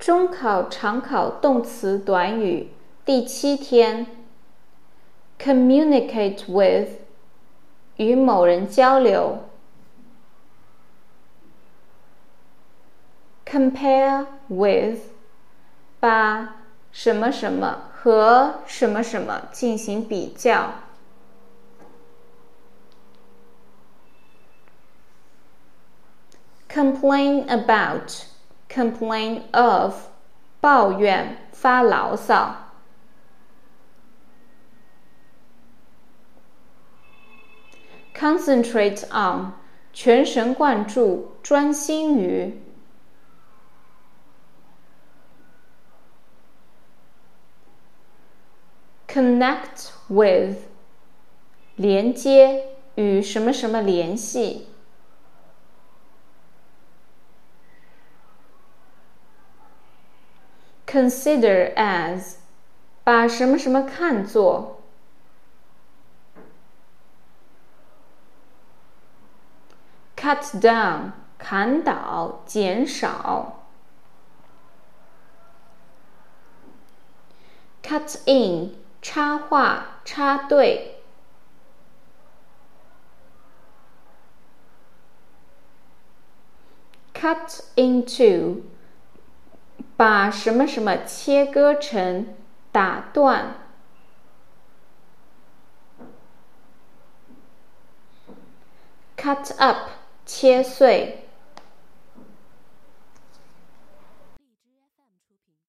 中考常考动词短语第七天，communicate with，与某人交流；compare with，把什么什么和什么什么进行比较。complain about, complain of，抱怨、发牢骚。concentrate on，全神贯注、专心于。connect with，连接，与什么什么联系。 consider as，把什么什么看作。cut down，砍倒，减少。cut in，插话，插队。cut into。 把什么什么切割成，打断。cut up，切碎。